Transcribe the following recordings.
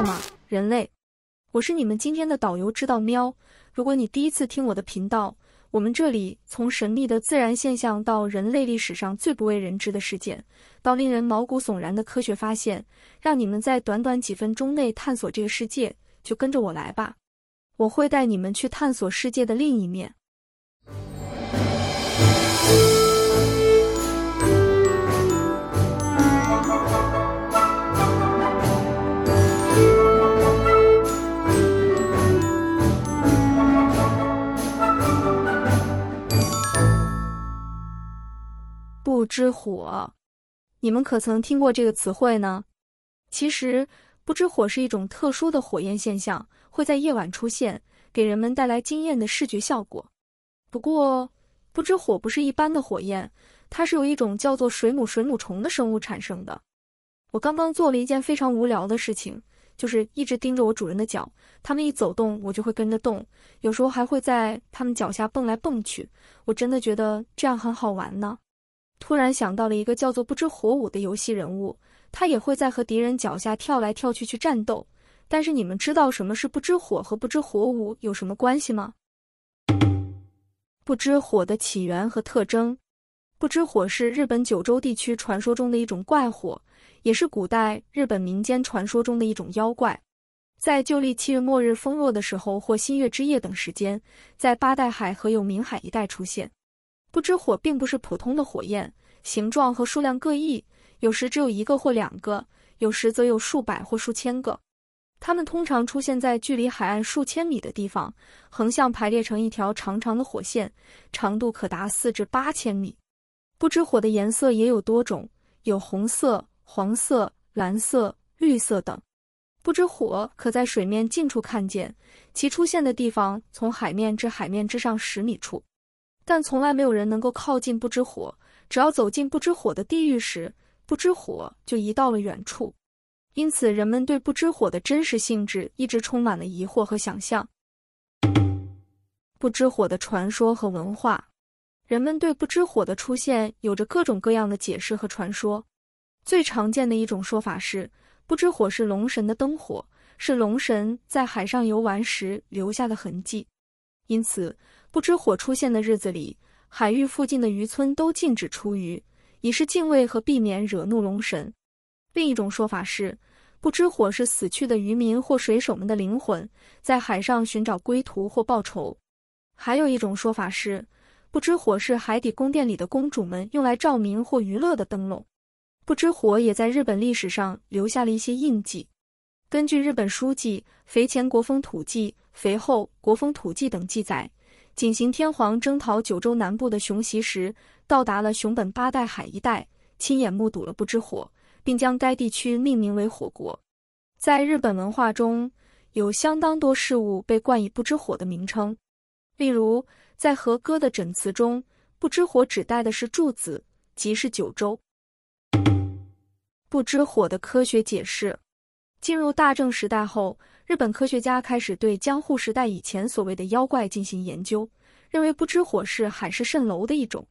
道吗，人类？我是你们今天的导游，知道喵。如果你第一次听我的频道，我们这里从神秘的自然现象到人类历史上最不为人知的事件，到令人毛骨悚然的科学发现，让你们在短短几分钟内探索这个世界，就跟着我来吧。我会带你们去探索世界的另一面。不知火，你们可曾听过这个词汇呢？其实，不知火是一种特殊的火焰现象，会在夜晚出现，给人们带来惊艳的视觉效果。不过，不知火不是一般的火焰，它是由一种叫做水母水母虫的生物产生的。我刚刚做了一件非常无聊的事情，就是一直盯着我主人的脚，他们一走动，我就会跟着动，有时候还会在他们脚下蹦来蹦去。我真的觉得这样很好玩呢。突然想到了一个叫做不知火舞的游戏人物，他也会在和敌人脚下跳来跳去去战斗。但是你们知道什么是不知火和不知火舞有什么关系吗？不知火的起源和特征。不知火是日本九州地区传说中的一种怪火，也是古代日本民间传说中的一种妖怪。在旧历七月末日风弱的时候或新月之夜等时间，在八代海和有明海一带出现。不知火并不是普通的火焰，形状和数量各异，有时只有一个或两个，有时则有数百或数千个。它们通常出现在距离海岸数千米的地方，横向排列成一条长长的火线，长度可达四至八千米。不知火的颜色也有多种，有红色、黄色、蓝色、绿色等。不知火可在水面近处看见，其出现的地方从海面至海面之上十米处。但从来没有人能够靠近不知火，只要走进不知火的地狱时，不知火就移到了远处。因此，人们对不知火的真实性质一直充满了疑惑和想象。不知火的传说和文化，人们对不知火的出现有着各种各样的解释和传说。最常见的一种说法是，不知火是龙神的灯火，是龙神在海上游玩时留下的痕迹。因此，不知火出现的日子里，海域附近的渔村都禁止出渔，以示敬畏和避免惹怒龙神。另一种说法是，不知火是死去的渔民或水手们的灵魂，在海上寻找归途或报仇。还有一种说法是，不知火是海底宫殿里的公主们用来照明或娱乐的灯笼。不知火也在日本历史上留下了一些印记。根据日本书记《肥前国风土记》。肥后国风土记等记载，景行天皇征讨九州南部的熊袭时，到达了熊本八代海一带，亲眼目睹了不知火，并将该地区命名为火国。在日本文化中，有相当多事物被冠以不知火的名称，例如在和歌的枕词中，不知火指代的是柱子，即是九州。不知火的科学解释。进入大正时代后，日本科学家开始对江户时代以前所谓的妖怪进行研究，认为不知火是海市蜃楼的一种。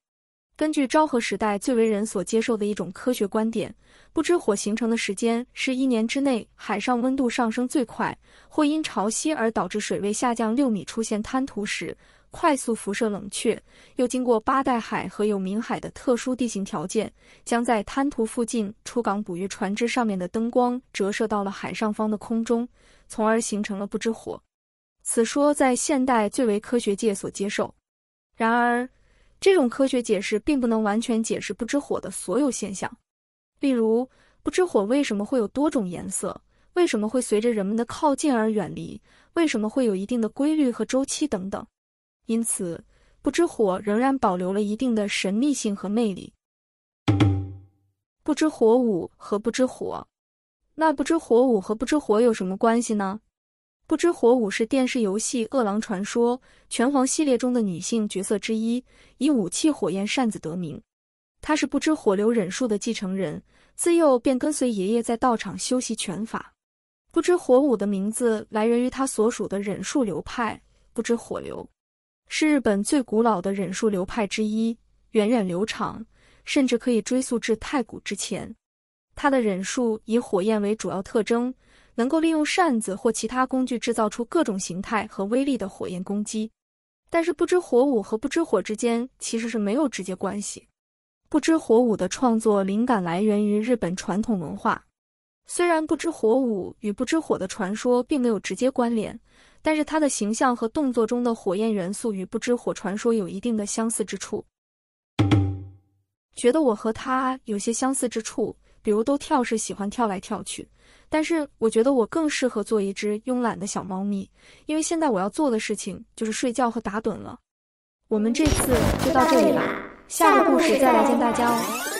根据昭和时代最为人所接受的一种科学观点，不知火形成的时间是一年之内海上温度上升最快，或因潮汐而导致水位下降六米出现滩涂时。快速辐射冷却，又经过八代海和有明海的特殊地形条件，将在滩涂附近出港捕鱼船只上面的灯光折射到了海上方的空中，从而形成了不知火。此说在现代最为科学界所接受。然而，这种科学解释并不能完全解释不知火的所有现象。例如，不知火为什么会有多种颜色？为什么会随着人们的靠近而远离？为什么会有一定的规律和周期等等？因此，不知火仍然保留了一定的神秘性和魅力。不知火舞和不知火，那不知火舞和不知火有什么关系呢？不知火舞是电视游戏《饿狼传说》拳皇系列中的女性角色之一，以武器火焰扇子得名。她是不知火流忍术的继承人，自幼便跟随爷爷在道场修习拳法。不知火舞的名字来源于她所属的忍术流派——不知火流。是日本最古老的忍术流派之一，源远流长，甚至可以追溯至太古之前。他的忍术以火焰为主要特征，能够利用扇子或其他工具制造出各种形态和威力的火焰攻击。但是不知火舞和不知火之间其实是没有直接关系。不知火舞的创作灵感来源于日本传统文化。虽然不知火舞与不知火的传说并没有直接关联，但是它的形象和动作中的火焰元素与不知火传说有一定的相似之处。觉得我和他有些相似之处，比如都跳是喜欢跳来跳去，但是我觉得我更适合做一只慵懒的小猫咪，因为现在我要做的事情就是睡觉和打盹了。我们这次就到这里了，下个故事再来见大家哦。